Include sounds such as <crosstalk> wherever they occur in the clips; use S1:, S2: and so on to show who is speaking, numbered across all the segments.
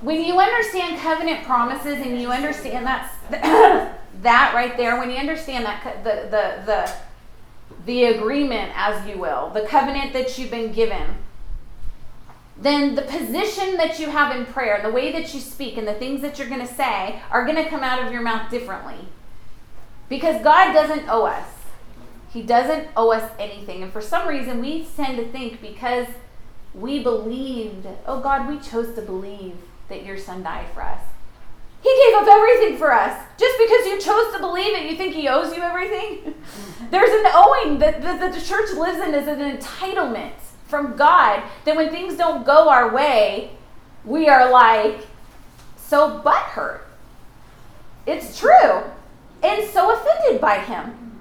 S1: when you understand covenant promises and you understand that <coughs> that right there, when you understand that the the the the agreement, as you will, the covenant that you've been given, then the position that you have in prayer, the way that you speak, and the things that you're going to say are going to come out of your mouth differently. Because God doesn't owe us. He doesn't owe us anything. And for some reason, we tend to think because we believed, oh God, we chose to believe that your son died for us. He gave up everything for us. Just because you chose to believe it, you think he owes you everything? <laughs> There's an owing that, that the church lives in is an entitlement from God that when things don't go our way, we are like so butthurt. It's true. And so offended by him.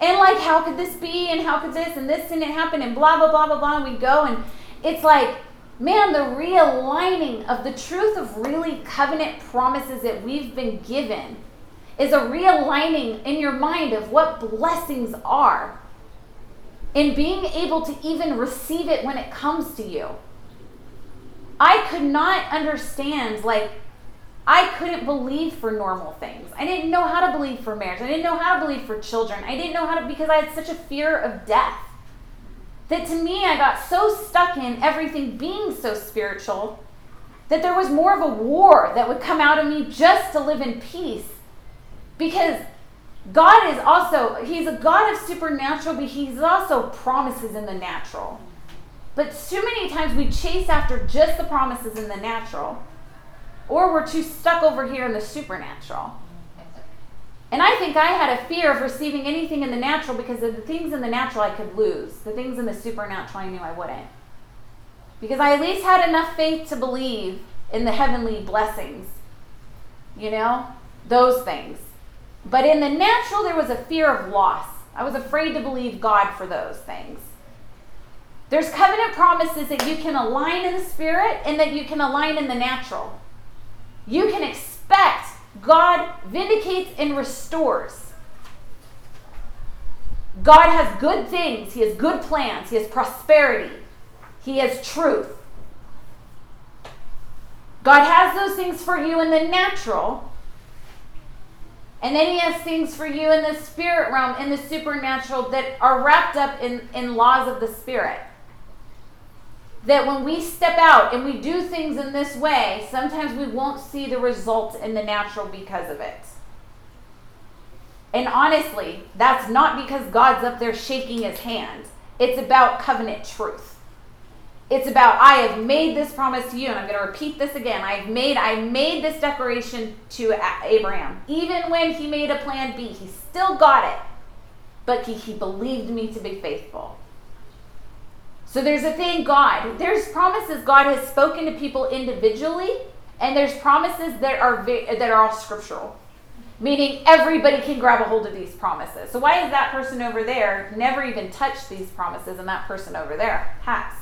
S1: And like, how could this be? And how could this? And this didn't happen? And blah, blah, blah, blah, blah. And we go and it's like, man, the realigning of the truth of really covenant promises that we've been given is a realigning in your mind of what blessings are and being able to even receive it when it comes to you. I could not understand, like, I couldn't believe for normal things. I didn't know how to believe for marriage. I didn't know how to believe for children. I didn't know how to, because I had such a fear of death that to me I got so stuck in everything being so spiritual that there was more of a war that would come out of me just to live in peace. Because God is also, He's a God of supernatural, but He's also promises in the natural. But too many times we chase after just the promises in the natural, or we're too stuck over here in the supernatural. And I think I had a fear of receiving anything in the natural because of the things in the natural I could lose. The things in the supernatural I knew I wouldn't. Because I at least had enough faith to believe in the heavenly blessings. You know? Those things. But in the natural, there was a fear of loss. I was afraid to believe God for those things. There's covenant promises that you can align in the spirit and that you can align in the natural. You can expect God vindicates and restores. God has good things. He has good plans. He has prosperity. He has truth. God has those things for you in the natural. And then he has things for you in the spirit realm, in the supernatural, that are wrapped up in, in laws of the spirit that when we step out and we do things in this way, sometimes we won't see the result in the natural because of it. And honestly, that's not because God's up there shaking his hand. It's about covenant truth. It's about I have made this promise to you, and I'm going to repeat this again. I've made I made this declaration to Abraham. Even when he made a plan B, he still got it. But he, he believed me to be faithful. So there's a thing God, there's promises God has spoken to people individually, and there's promises that are that are all scriptural. Meaning everybody can grab a hold of these promises. So why is that person over there never even touched these promises and that person over there has?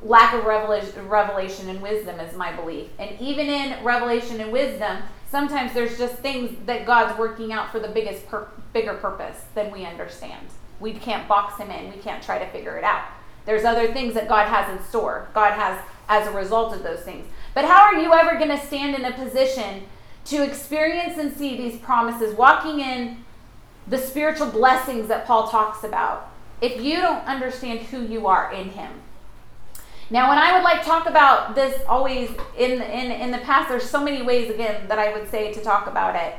S1: Lack of revelation, revelation and wisdom is my belief. And even in revelation and wisdom, sometimes there's just things that God's working out for the biggest, pur- bigger purpose than we understand. We can't box him in. We can't try to figure it out. There's other things that God has in store. God has as a result of those things. But how are you ever going to stand in a position to experience and see these promises, walking in the spiritual blessings that Paul talks about, if you don't understand who you are in Him? Now, when I would like talk about this, always in in in the past, there's so many ways again that I would say to talk about it.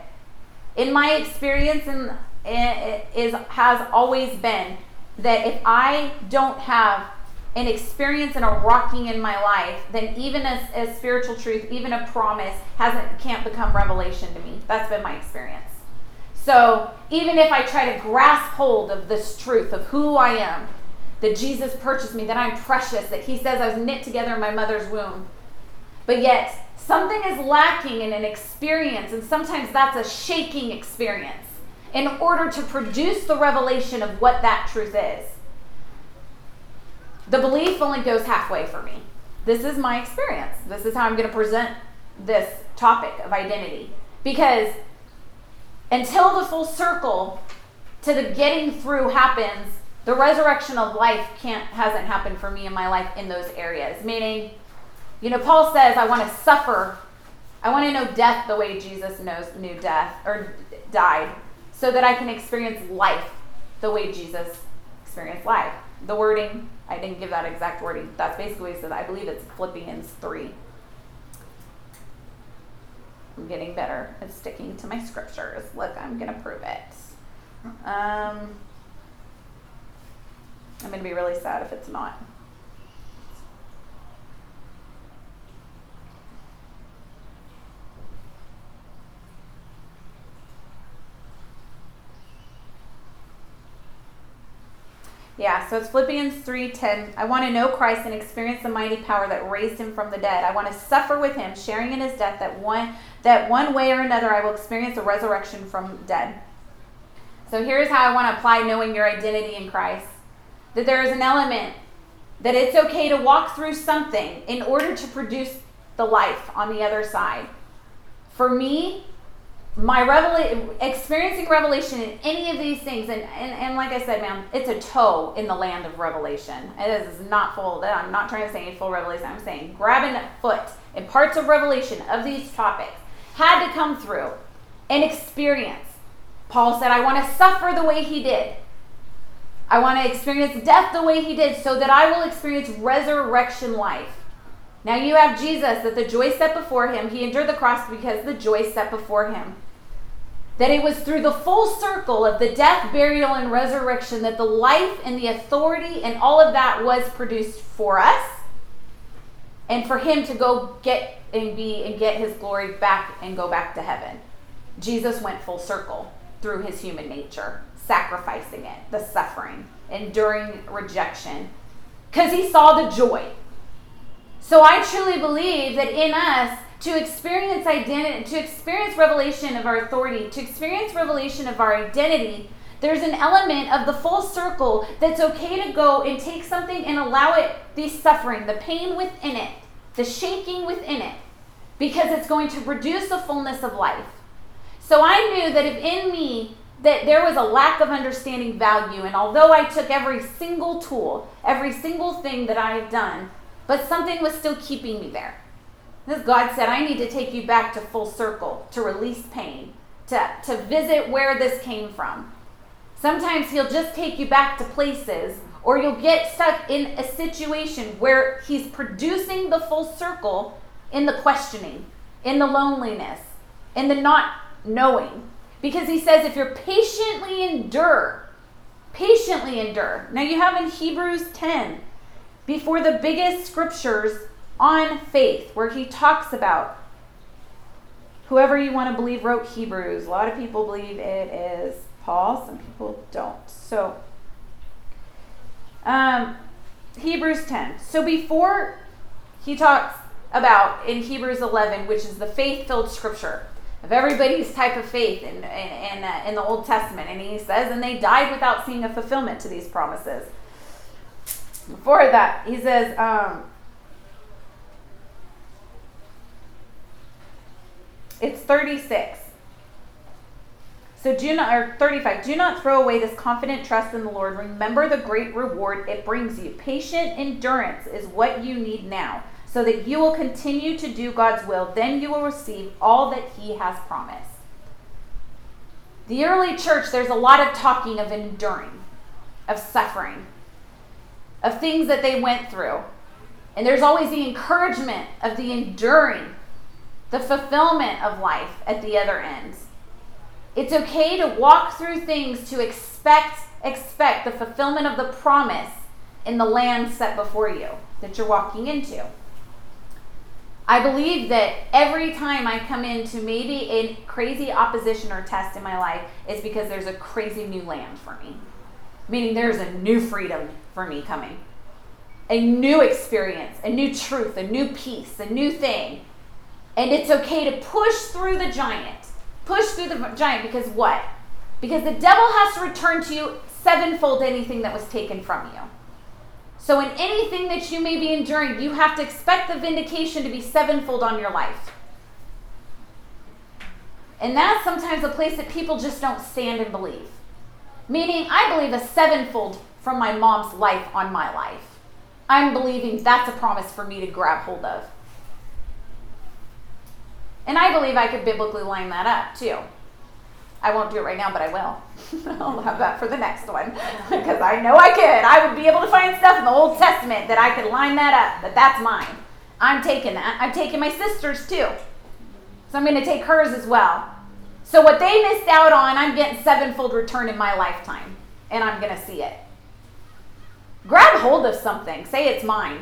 S1: In my experience, and is has always been that if I don't have an experience and a rocking in my life, then even a, a spiritual truth, even a promise, hasn't can't become revelation to me. That's been my experience. So even if I try to grasp hold of this truth of who I am, that Jesus purchased me, that I'm precious, that He says I was knit together in my mother's womb, but yet something is lacking in an experience, and sometimes that's a shaking experience in order to produce the revelation of what that truth is. The belief only goes halfway for me. This is my experience. This is how I'm going to present this topic of identity. Because until the full circle to the getting through happens, the resurrection of life can't hasn't happened for me in my life in those areas. Meaning You know, Paul says, I want to suffer. I want to know death the way Jesus knows knew death or died, so that I can experience life the way Jesus experienced life. The wording, I didn't give that exact wording. That's basically what he says. I believe it's Philippians 3. I'm getting better at sticking to my scriptures. Look, I'm going to prove it. Um, I'm going to be really sad if it's not. Yeah, so it's Philippians 3:10. I want to know Christ and experience the mighty power that raised him from the dead. I want to suffer with him, sharing in his death that one that one way or another I will experience a resurrection from dead. So here's how I want to apply knowing your identity in Christ. That there is an element that it's okay to walk through something in order to produce the life on the other side. For me, my revelation experiencing revelation in any of these things and, and and like i said man it's a toe in the land of revelation. It is not full i'm not trying to say full revelation i'm saying grabbing a foot in parts of revelation of these topics had to come through and experience. Paul said i want to suffer the way he did. I want to experience death the way he did so that i will experience resurrection life now you have Jesus, that the joy set before him, he endured the cross because the joy set before him. That it was through the full circle of the death, burial, and resurrection that the life and the authority and all of that was produced for us. And for him to go get and be and get his glory back and go back to heaven. Jesus went full circle through his human nature, sacrificing it, the suffering, enduring rejection, because he saw the joy. So I truly believe that in us, to experience identity, to experience revelation of our authority, to experience revelation of our identity, there's an element of the full circle that's okay to go and take something and allow it the suffering, the pain within it, the shaking within it, because it's going to produce the fullness of life. So I knew that if in me that there was a lack of understanding value, and although I took every single tool, every single thing that I have done, but something was still keeping me there. Because God said, I need to take you back to full circle, to release pain, to, to visit where this came from. Sometimes He'll just take you back to places, or you'll get stuck in a situation where He's producing the full circle in the questioning, in the loneliness, in the not knowing. Because He says, if you're patiently endure, patiently endure. Now you have in Hebrews 10, before the biggest scriptures on faith, where he talks about whoever you want to believe wrote Hebrews. A lot of people believe it is Paul, some people don't. So, um, Hebrews 10. So, before he talks about in Hebrews 11, which is the faith filled scripture of everybody's type of faith in, in, in, uh, in the Old Testament, and he says, and they died without seeing a fulfillment to these promises. Before that, he says, um, It's 36. So do not, or 35, do not throw away this confident trust in the Lord. Remember the great reward it brings you. Patient endurance is what you need now, so that you will continue to do God's will. Then you will receive all that He has promised. The early church, there's a lot of talking of enduring, of suffering, of things that they went through. And there's always the encouragement of the enduring the fulfillment of life at the other end. It's okay to walk through things to expect expect the fulfillment of the promise in the land set before you that you're walking into. I believe that every time I come into maybe a crazy opposition or test in my life, it's because there's a crazy new land for me. Meaning there's a new freedom for me coming, a new experience, a new truth, a new peace, a new thing and it's okay to push through the giant. Push through the giant because what? Because the devil has to return to you sevenfold anything that was taken from you. So, in anything that you may be enduring, you have to expect the vindication to be sevenfold on your life. And that's sometimes a place that people just don't stand and believe. Meaning, I believe a sevenfold from my mom's life on my life. I'm believing that's a promise for me to grab hold of. And I believe I could biblically line that up too. I won't do it right now, but I will. <laughs> I'll have that for the next one <laughs> because I know I could. I would be able to find stuff in the Old Testament that I could line that up, but that's mine. I'm taking that. I'm taking my sister's too. So I'm going to take hers as well. So what they missed out on, I'm getting sevenfold return in my lifetime, and I'm going to see it. Grab hold of something. Say it's mine.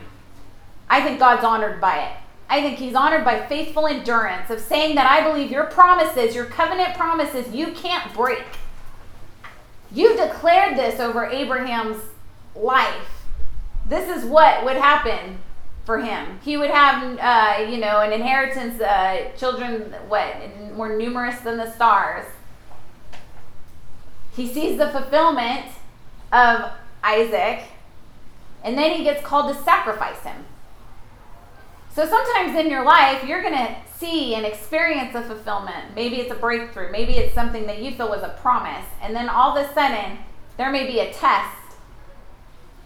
S1: I think God's honored by it. I think he's honored by faithful endurance of saying that I believe your promises, your covenant promises, you can't break. You've declared this over Abraham's life. This is what would happen for him. He would have, uh, you know, an inheritance, uh, children, what, more numerous than the stars. He sees the fulfillment of Isaac, and then he gets called to sacrifice him. So sometimes in your life, you're going to see and experience a fulfillment. Maybe it's a breakthrough. Maybe it's something that you feel was a promise. And then all of a sudden, there may be a test.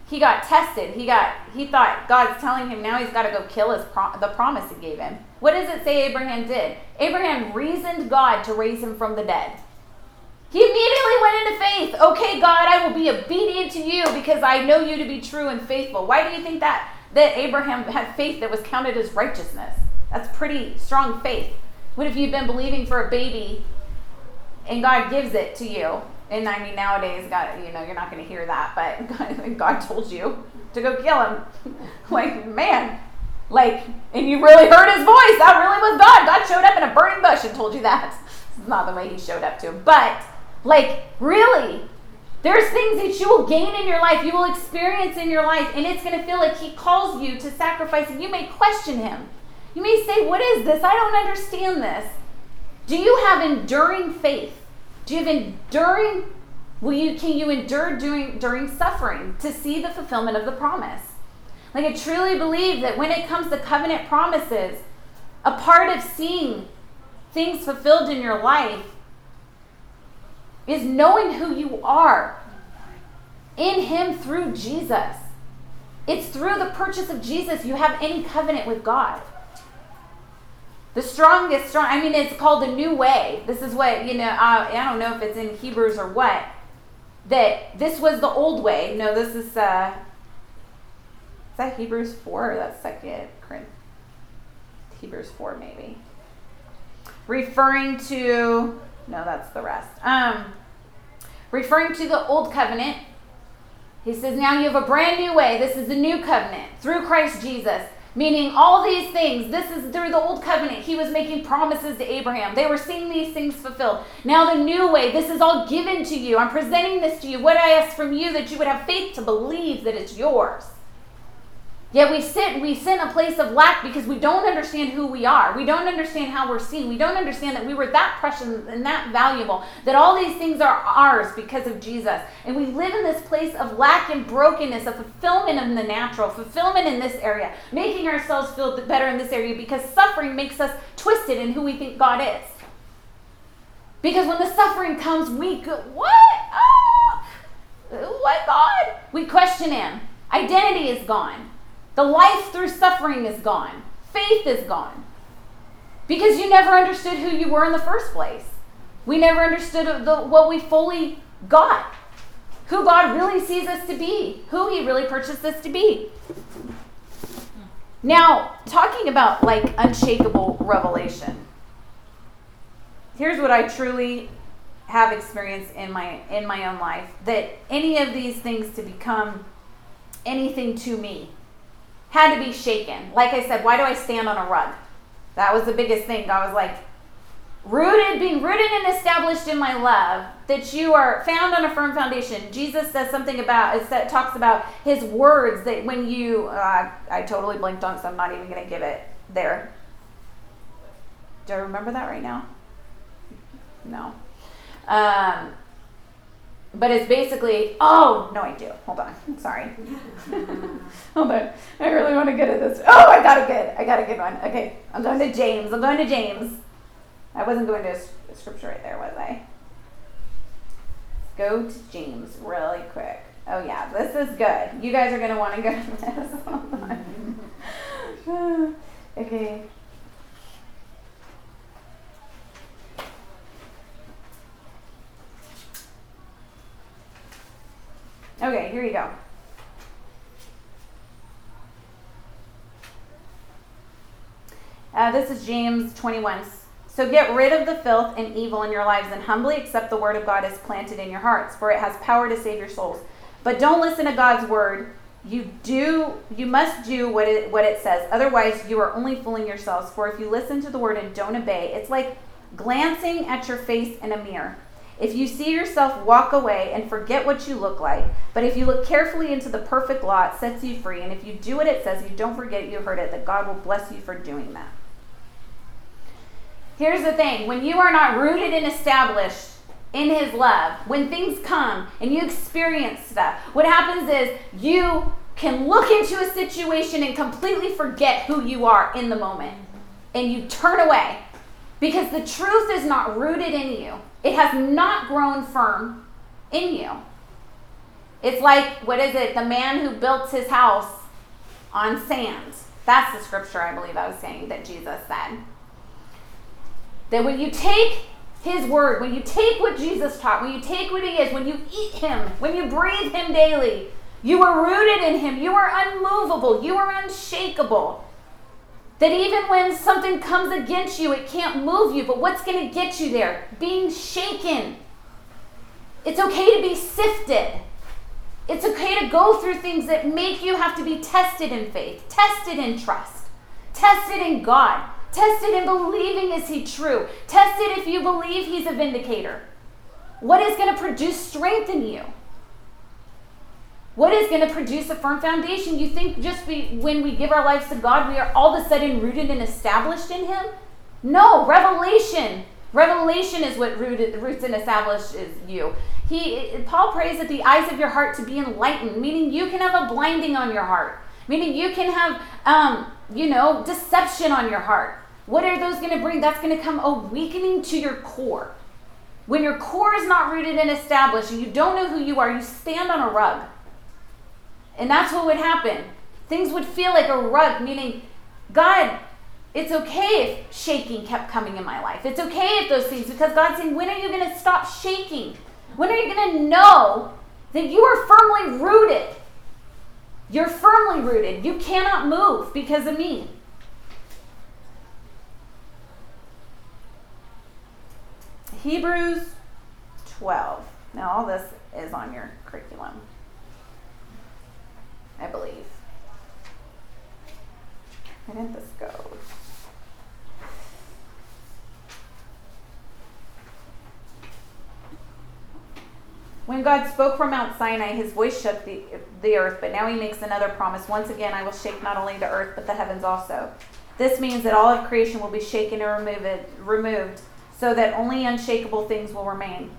S1: He got tested. He got he thought God's telling him now he's got to go kill his the promise he gave him. What does it say Abraham did? Abraham reasoned God to raise him from the dead. He immediately went into faith. Okay, God, I will be obedient to you because I know you to be true and faithful. Why do you think that? that Abraham had faith that was counted as righteousness. That's pretty strong faith. What if you've been believing for a baby and God gives it to you? And I mean, nowadays, God, you know, you're not going to hear that, but <laughs> God, told you to go kill him. <laughs> like, man, like, and you really heard his voice. That really was God. God showed up in a burning bush and told you that. <laughs> It's not the way he showed up to him. But, like, really, there's things that you will gain in your life, you will experience in your life, and it's going to feel like He calls you to sacrifice, and you may question Him. You may say, What is this? I don't understand this. Do you have enduring faith? Do you have enduring will you can you endure during during suffering to see the fulfillment of the promise? Like I truly believe that when it comes to covenant promises, a part of seeing things fulfilled in your life is knowing who you are in Him through Jesus. It's through the purchase of Jesus you have any covenant with God. The strongest, strong. I mean, it's called the new way. This is what you know. I, I don't know if it's in Hebrews or what. That this was the old way. No, this is. uh Is that Hebrews four? Or that's second Hebrews four, maybe. Referring to no, that's the rest. Um, referring to the old covenant, he says, Now you have a brand new way. This is the new covenant through Christ Jesus. Meaning, all these things, this is through the old covenant. He was making promises to Abraham. They were seeing these things fulfilled. Now, the new way, this is all given to you. I'm presenting this to you. What I ask from you, that you would have faith to believe that it's yours. Yet we sit we sit in a place of lack because we don't understand who we are. We don't understand how we're seen. We don't understand that we were that precious and that valuable. That all these things are ours because of Jesus. And we live in this place of lack and brokenness, of fulfillment in the natural, fulfillment in this area, making ourselves feel better in this area because suffering makes us twisted in who we think God is. Because when the suffering comes, we go, what? Oh, what God? We question Him. Identity is gone. The life through suffering is gone. Faith is gone. Because you never understood who you were in the first place. We never understood the, what we fully got. Who God really sees us to be. Who He really purchased us to be. Now, talking about like unshakable revelation. Here's what I truly have experienced in my in my own life that any of these things to become anything to me had to be shaken. Like I said, why do I stand on a rug? That was the biggest thing. I was like, rooted, being rooted and established in my love, that you are found on a firm foundation. Jesus says something about, it talks about his words that when you, uh, I totally blinked on so I'm not even going to give it there. Do I remember that right now? No. Um, but it's basically oh no i do. Hold on. <laughs> Sorry. <laughs> Hold on. I really want to get at this. Oh i got a good i got a good one. Okay i'm going to james. I'm going to james. I wasn't going to a, scripture right there was i? Go to james really quick. Oh yeah this is good. You guys are going to want to go to this <laughs> hold on okay here you go. Uh, this is James 21. So get rid of the filth and evil in your lives and humbly accept the word of God as planted in your hearts, for it has power to save your souls. But don't listen to God's word. You do you must do what it what it says. Otherwise, you are only fooling yourselves. For if you listen to the word and don't obey, it's like glancing at your face in a mirror. If you see yourself, walk away and forget what you look like. But if you look carefully into the perfect law, it sets you free. And if you do what it says, you don't forget you heard it, that God will bless you for doing that. Here's the thing when you are not rooted and established in His love, when things come and you experience stuff, what happens is you can look into a situation and completely forget who you are in the moment. And you turn away because the truth is not rooted in you, it has not grown firm in you. It's like, what is it? The man who built his house on sand. That's the scripture I believe I was saying that Jesus said. That when you take his word, when you take what Jesus taught, when you take what he is, when you eat him, when you breathe him daily, you are rooted in him. You are unmovable. You are unshakable. That even when something comes against you, it can't move you. But what's going to get you there? Being shaken. It's okay to be sifted. It's okay to go through things that make you have to be tested in faith, tested in trust, tested in God. Tested in believing is he true. Tested if you believe he's a vindicator. What is going to produce strength in you? What is going to produce a firm foundation? You think just we, when we give our lives to God, we are all of a sudden rooted and established in Him? No, revelation. Revelation is what rooted, roots and establishes you. He, Paul prays that the eyes of your heart to be enlightened, meaning you can have a blinding on your heart, meaning you can have, um, you know, deception on your heart. What are those going to bring? That's going to come a weakening to your core. When your core is not rooted and established and you don't know who you are, you stand on a rug. And that's what would happen. Things would feel like a rug, meaning, God, it's okay if shaking kept coming in my life. It's okay if those things, because God's saying, when are you going to stop shaking? When are you going to know that you are firmly rooted? You're firmly rooted. You cannot move because of me. Hebrews 12. Now, all this is on your curriculum, I believe. Where did this go? When God spoke from Mount Sinai, his voice shook the, the earth, but now he makes another promise. Once again, I will shake not only the earth, but the heavens also. This means that all of creation will be shaken and remove removed so that only unshakable things will remain.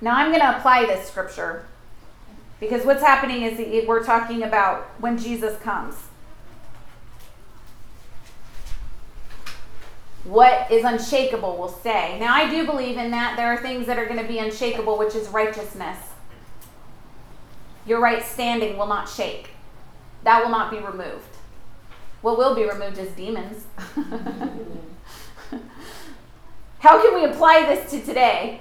S1: Now I'm going to apply this scripture because what's happening is we're talking about when Jesus comes. What is unshakable will stay. Now, I do believe in that. There are things that are going to be unshakable, which is righteousness. Your right standing will not shake, that will not be removed. What will be removed is demons. <laughs> How can we apply this to today?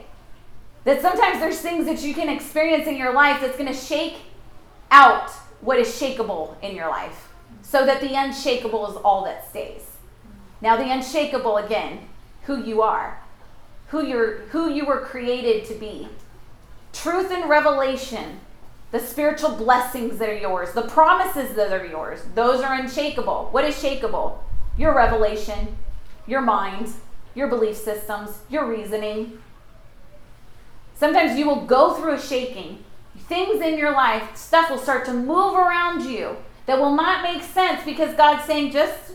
S1: That sometimes there's things that you can experience in your life that's going to shake out what is shakable in your life so that the unshakable is all that stays. Now the unshakable again, who you are, who you're who you were created to be. Truth and revelation, the spiritual blessings that are yours, the promises that are yours, those are unshakable. What is shakable? Your revelation, your mind, your belief systems, your reasoning. Sometimes you will go through a shaking. Things in your life, stuff will start to move around you that will not make sense because God's saying, just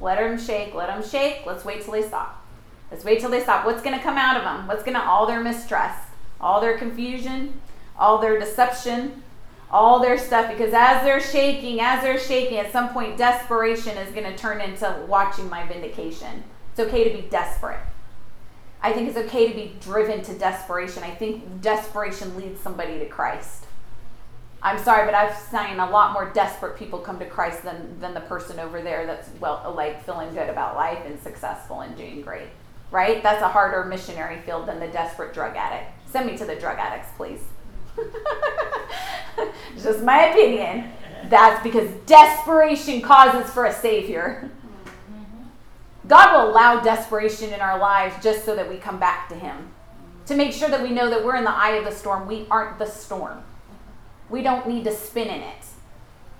S1: let them shake, let them shake. Let's wait till they stop. Let's wait till they stop. What's going to come out of them? What's going to, all their mistrust, all their confusion, all their deception, all their stuff. Because as they're shaking, as they're shaking, at some point, desperation is going to turn into watching my vindication. It's okay to be desperate. I think it's okay to be driven to desperation. I think desperation leads somebody to Christ. I'm sorry, but I've seen a lot more desperate people come to Christ than, than the person over there that's well like feeling good about life and successful and doing great. Right? That's a harder missionary field than the desperate drug addict. Send me to the drug addicts, please. <laughs> Just my opinion. That's because desperation causes for a savior. God will allow desperation in our lives just so that we come back to Him. To make sure that we know that we're in the eye of the storm. We aren't the storm. We don't need to spin in it.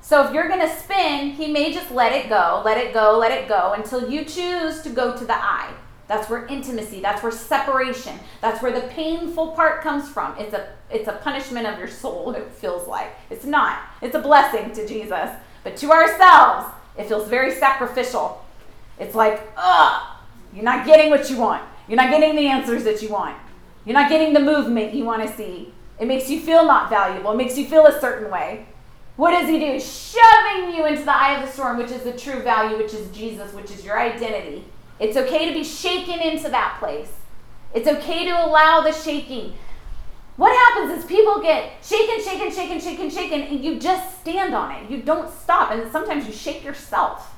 S1: So if you're going to spin, He may just let it go, let it go, let it go until you choose to go to the eye. That's where intimacy, that's where separation, that's where the painful part comes from. It's a it's a punishment of your soul, <laughs> it feels like. It's not. It's a blessing to Jesus. But to ourselves, it feels very sacrificial. It's like, ugh, you're not getting what you want. You're not getting the answers that you want. You're not getting the movement you want to see. It makes you feel not valuable. It makes you feel a certain way. What does he do? Shoving you into the eye of the storm, which is the true value, which is Jesus, which is your identity. It's okay to be shaken into that place. It's okay to allow the shaking. What happens is people get shaken, shaken, shaken, shaken, shaken, and you just stand on it. You don't stop. And sometimes you shake yourself.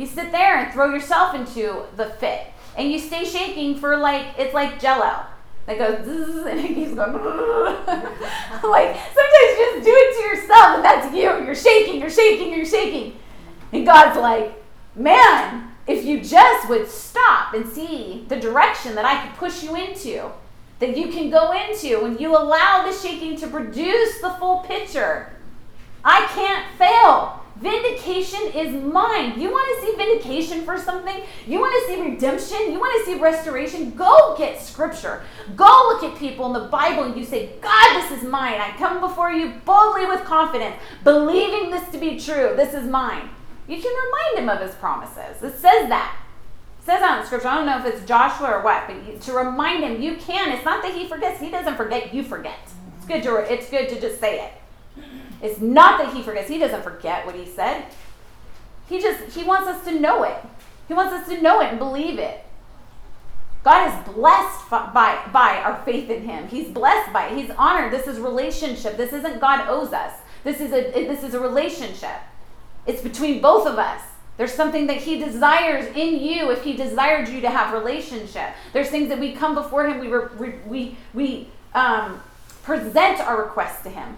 S1: You sit there and throw yourself into the fit. And you stay shaking for like, it's like jello. That goes <laughs> and it keeps going. <laughs> like sometimes you just do it to yourself, and that's you. You're shaking, you're shaking, you're shaking. And God's like, man, if you just would stop and see the direction that I could push you into, that you can go into, when you allow the shaking to produce the full picture, I can't fail. Vindication is mine. You want to see vindication for something? You want to see redemption? You want to see restoration? Go get scripture. Go look at people in the Bible and you say, God, this is mine. I come before you boldly with confidence, believing this to be true. This is mine. You can remind him of his promises. It says that. It says that in scripture. I don't know if it's Joshua or what, but to remind him, you can. It's not that he forgets. He doesn't forget. You forget. It's good to. It's good to just say it. It's not that he forgets. He doesn't forget what he said. He just he wants us to know it. He wants us to know it and believe it. God is blessed by, by our faith in him. He's blessed by it. He's honored. This is relationship. This isn't God owes us. This is a this is a relationship. It's between both of us. There's something that he desires in you if he desired you to have relationship. There's things that we come before him, we, re, we, we um, present our requests to him.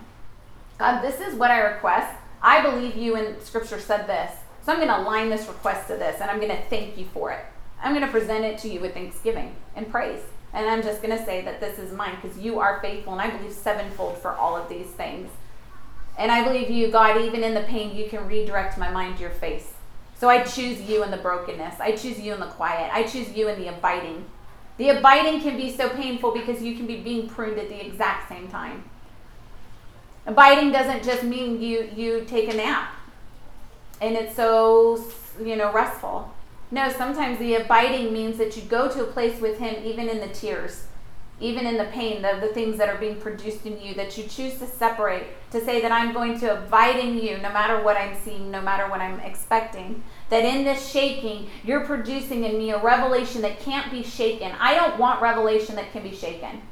S1: God, this is what I request. I believe you in scripture said this. So I'm going to align this request to this and I'm going to thank you for it. I'm going to present it to you with thanksgiving and praise. And I'm just going to say that this is mine because you are faithful and I believe sevenfold for all of these things. And I believe you, God, even in the pain, you can redirect my mind to your face. So I choose you in the brokenness. I choose you in the quiet. I choose you in the abiding. The abiding can be so painful because you can be being pruned at the exact same time. Abiding doesn't just mean you you take a nap and it's so you know restful. No, sometimes the abiding means that you go to a place with him even in the tears even in the pain, the, the things that are being produced in you, that you choose to separate, to say that I'm going to abide in you no matter what I'm seeing, no matter what I'm expecting. That in this shaking, you're producing in me a revelation that can't be shaken. I don't want revelation that can be shaken.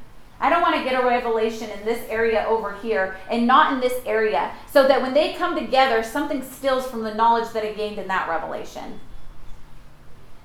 S1: I don't want to get a revelation in this area over here and not in this area, so that when they come together, something steals from the knowledge that I gained in that revelation.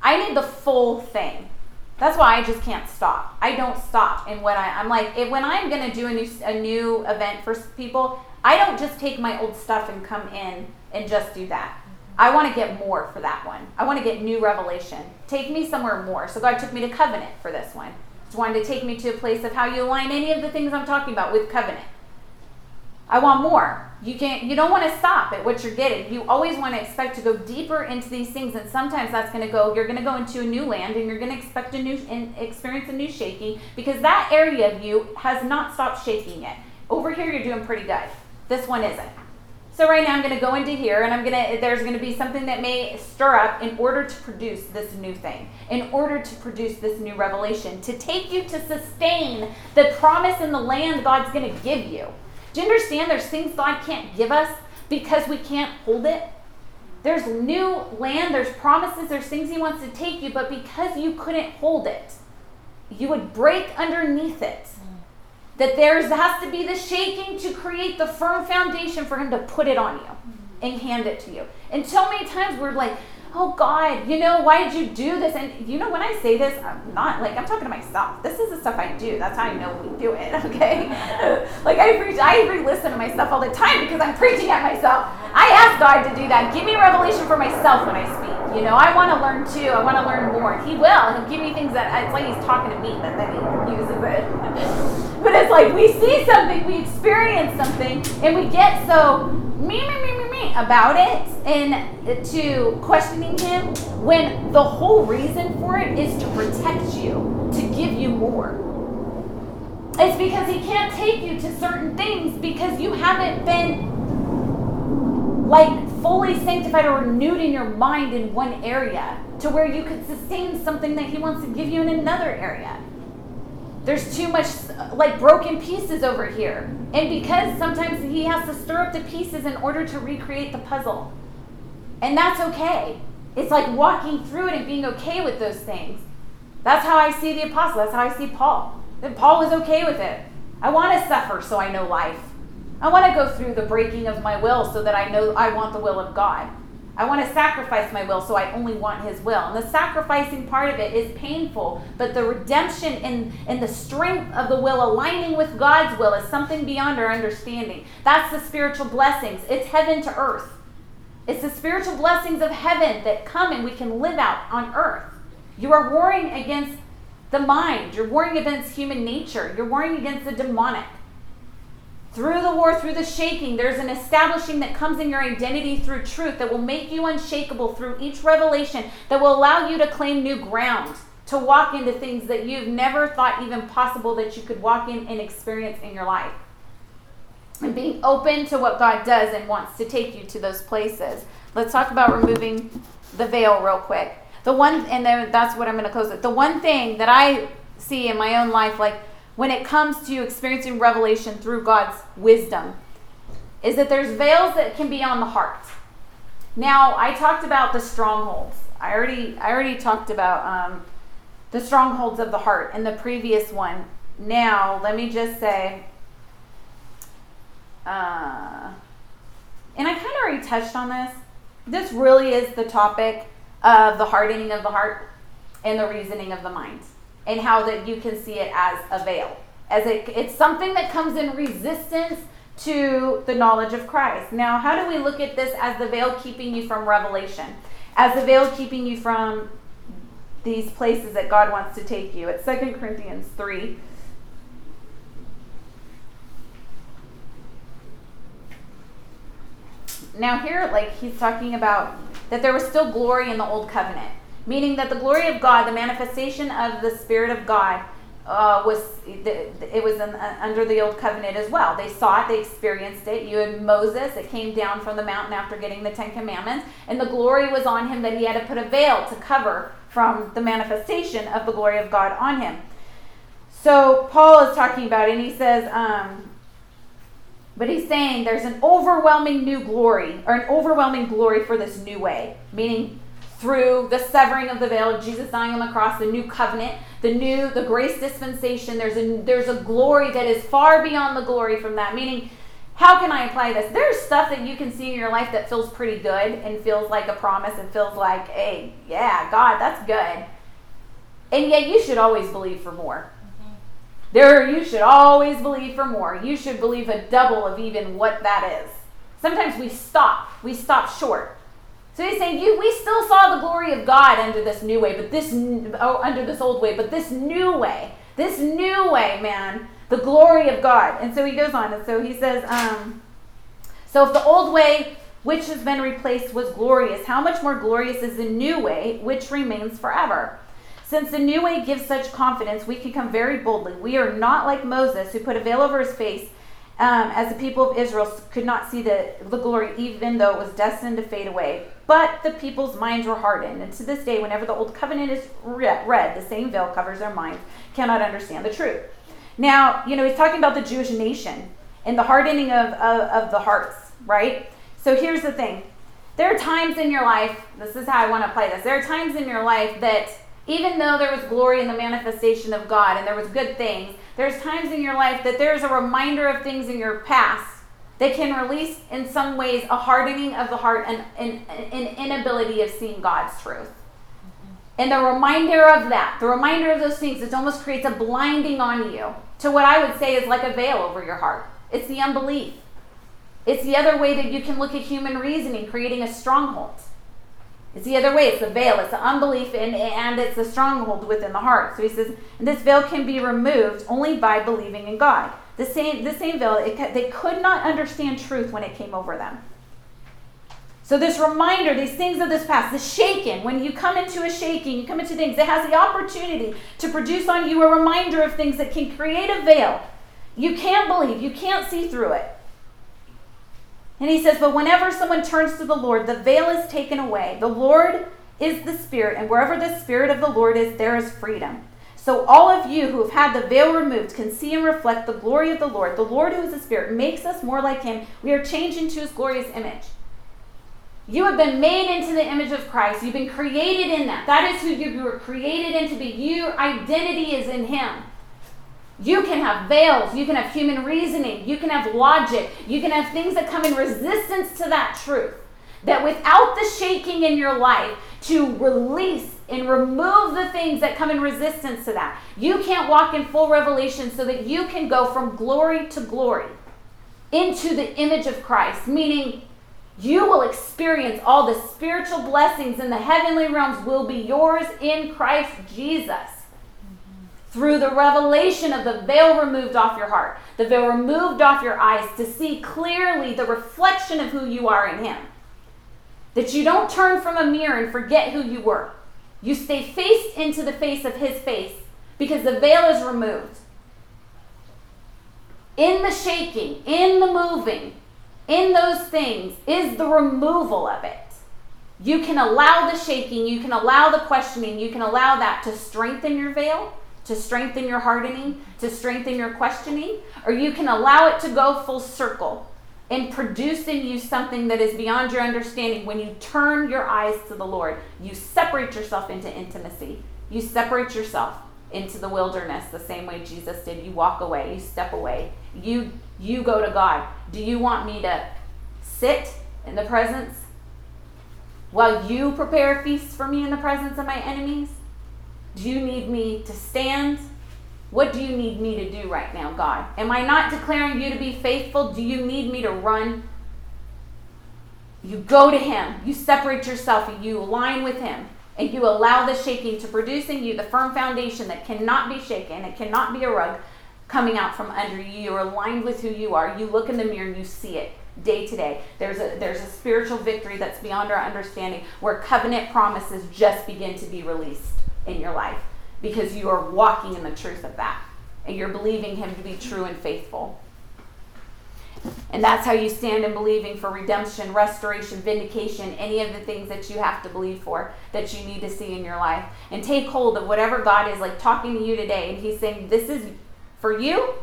S1: I need the full thing. That's why I just can't stop. I don't stop. And when I, I'm like, when I'm going to do a new, a new event for people, I don't just take my old stuff and come in and just do that. I want to get more for that one. I want to get new revelation. Take me somewhere more. So God took me to covenant for this one. Wanted to take me to a place of how you align any of the things I'm talking about with covenant. I want more. You can't you don't want to stop at what you're getting. You always want to expect to go deeper into these things and sometimes that's going to go you're going to go into a new land and you're going to expect a new and experience a new shaking because that area of you has not stopped shaking yet. Over here you're doing pretty good. This one isn't. So right now I'm going to go into here and I'm going to there's going to be something that may stir up in order to produce this new thing. In order to produce this new revelation, to take you to sustain the promise in the land God's going to give you. Do you understand there's things God can't give us because we can't hold it? There's new land, there's promises, there's things He wants to take you, but because you couldn't hold it, you would break underneath it. That there has to be the shaking to create the firm foundation for Him to put it on you and hand it to you. And so many times we're like, oh God, you know, why did you do this? And you know, when I say this, I'm not like I'm talking to myself. This is the stuff I do. That's how I know we do it. <laughs> Okay, <laughs> like I preach, I re-listen to myself all the time because I'm preaching at myself. I ask God to do that. Give me revelation for myself when I speak. You know, I want to learn too. I want to learn more. He will. He'll give me things that it's like he's talking to me, but then he uses it. <laughs> but it's like we see something, we experience something, and we get so me, me, me, me, me about it and to questioning him when the whole reason for it is to protect you, to give you more. It's because he can't take you to certain things because you haven't been like fully sanctified or renewed in your mind in one area to where you could sustain something that he wants to give you in another area. There's too much like broken pieces over here. And because sometimes he has to stir up the pieces in order to recreate the puzzle. And that's okay. It's like walking through it and being okay with those things. That's how I see the apostle. That's how I see Paul. That Paul was okay with it. I want to suffer so I know life. I want to go through the breaking of my will so that I know I want the will of God. I want to sacrifice my will so I only want his will. And the sacrificing part of it is painful, but the redemption and, and the strength of the will aligning with God's will is something beyond our understanding. That's the spiritual blessings. It's heaven to earth. It's the spiritual blessings of heaven that come and we can live out on earth. You are warring against the mind, you're warring against human nature, you're warring against the demonic. Through the war, through the shaking, there's an establishing that comes in your identity through truth that will make you unshakable through each revelation, that will allow you to claim new ground, to walk into things that you've never thought even possible that you could walk in and experience in your life. And being open to what God does and wants to take you to those places. Let's talk about removing the veil real quick. The one, and then that's what I'm going to close with. The one thing that I see in my own life, like, when it comes to experiencing revelation through God's wisdom is that there's veils that can be on the heart. Now, I talked about the strongholds. I already I already talked about um, the strongholds of the heart in the previous one. Now, let me just say, uh, and I kind of already touched on this. This really is the topic of the hardening of the heart and the reasoning of the mind and how that you can see it as a veil. As it, it's something that comes in resistance to the knowledge of Christ. Now, how do we look at this as the veil keeping you from revelation? As the veil keeping you from these places that God wants to take you. It's 2 Corinthians 3. Now, here, like, he's talking about that there was still glory in the old covenant meaning that the glory of God, the manifestation of the Spirit of God, uh, was it was in, uh, under the old covenant as well. They saw it, they experienced it. You had Moses; it came down from the mountain after getting the Ten Commandments, and the glory was on him that he had to put a veil to cover from the manifestation of the glory of God on him. So Paul is talking about it, and he says, um, but he's saying there's an overwhelming new glory, or an overwhelming glory for this new way, meaning through the severing of the veil Jesus dying on the cross, the new covenant, the new, the grace dispensation. There's a there's a glory that is far beyond the glory from that. Meaning, how can I apply this? There's stuff that you can see in your life that feels pretty good and feels like a promise and feels like, hey, yeah, God, that's good. And yet you should always believe for more. There, you should always believe for more. You should believe a double of even what that is. Sometimes we stop. We stop short. So he's saying, you, we still saw the glory of God under this new way, but this oh, under this old way, but this new way, this new way, man, the glory of God. And so he goes on, and so he says, um, so if the old way, which has been replaced, was glorious, how much more glorious is the new way, which remains forever? Since the new way gives such confidence, we can come very boldly. We are not like Moses, who put a veil over his face um, as the people of Israel could not see the, the glory, even though it was destined to fade away. But the people's minds were hardened, and to this day, whenever the old covenant is read, the same veil covers their minds, cannot understand the truth. Now, you know, he's talking about the Jewish nation and the hardening of, of, of the hearts, right? So here's the thing there are times in your life, this is how I want to play this. There are times in your life that even though there was glory in the manifestation of God and there was good things, there's times in your life that there's a reminder of things in your past that can release, in some ways, a hardening of the heart and an inability of seeing God's truth. And the reminder of that, the reminder of those things, it almost creates a blinding on you to what I would say is like a veil over your heart. It's the unbelief. It's the other way that you can look at human reasoning, creating a stronghold. It's the other way. It's the veil. It's the unbelief, and, and it's the stronghold within the heart. So he says, and this veil can be removed only by believing in God. The same, the same veil, it, they could not understand truth when it came over them. So this reminder, these things of this past, the shaking, when you come into a shaking, you come into things, it has the opportunity to produce on you a reminder of things that can create a veil. You can't believe, you can't see through it. And he says, But whenever someone turns to the Lord, the veil is taken away. The Lord is the Spirit, and wherever the Spirit of the Lord is, there is freedom. So all of you who have had the veil removed can see and reflect the glory of the Lord. The Lord, who is the Spirit, makes us more like Him. We are changed into His glorious image. You have been made into the image of Christ. You've been created in that. That is who you were created into be. Your identity is in Him. You can have veils. You can have human reasoning. You can have logic. You can have things that come in resistance to that truth. That without the shaking in your life to release and remove the things that come in resistance to that, you can't walk in full revelation so that you can go from glory to glory into the image of Christ, meaning you will experience all the spiritual blessings in the heavenly realms will be yours in Christ Jesus through the revelation of the veil removed off your heart, the veil removed off your eyes to see clearly the reflection of who you are in Him. That you don't turn from a mirror and forget who you were. You stay faced into the face of His face because the veil is removed. In the shaking, in the moving, in those things is the removal of it. You can allow the shaking, you can allow the questioning, you can allow that to strengthen your veil to strengthen your hardening, to strengthen your questioning, or you can allow it to go full circle and produce in you something that is beyond your understanding when you turn your eyes to the Lord. You separate yourself into intimacy. You separate yourself into the wilderness the same way Jesus did. You walk away, you step away. You you go to God. Do you want me to sit in the presence while you prepare a feast for me in the presence of my enemies? Do you need me to stand? What do you need me to do right now, God? Am I not declaring you to be faithful? Do you need me to run? You go to Him, you separate yourself, you align with Him, and you allow the shaking to produce in you the firm foundation that cannot be shaken, it cannot be a rug coming out from under you. You're aligned with who you are. You look in the mirror and you see it day to day. There's a there's a spiritual victory that's beyond our understanding where covenant promises just begin to be released in your life because you are walking in the truth of that and you're believing Him to be true and faithful. And that's how you stand in believing for redemption, restoration, vindication, any of the things that you have to believe for that you need to see in your life. And take hold of whatever God is like talking to you today. And He's saying, This is for you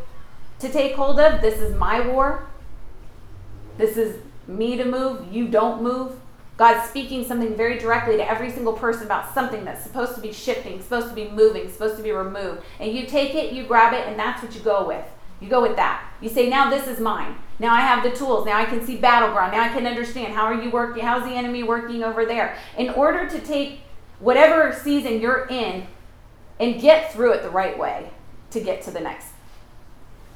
S1: to take hold of. This is my war. This is me to move. You don't move. God's speaking something very directly to every single person about something that's supposed to be shifting, supposed to be moving, supposed to be removed. And you take it, you grab it, and that's what you go with. You go with that. You say, now this is mine. Now I have the tools. Now I can see battleground. Now I can understand how are you working? How's the enemy working over there? In order to take whatever season you're in and get through it the right way to get to the next.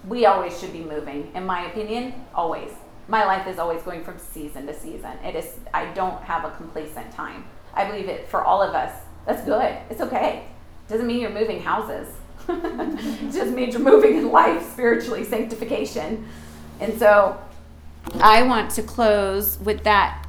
S1: We always should be moving, in my opinion, always my life is always going from season to season. It is I don't have a complacent time. I believe it for all of us. That's good. It's okay. Doesn't mean you're moving houses. it <laughs> just means you're moving in life spiritually, sanctification. And so I want to close with that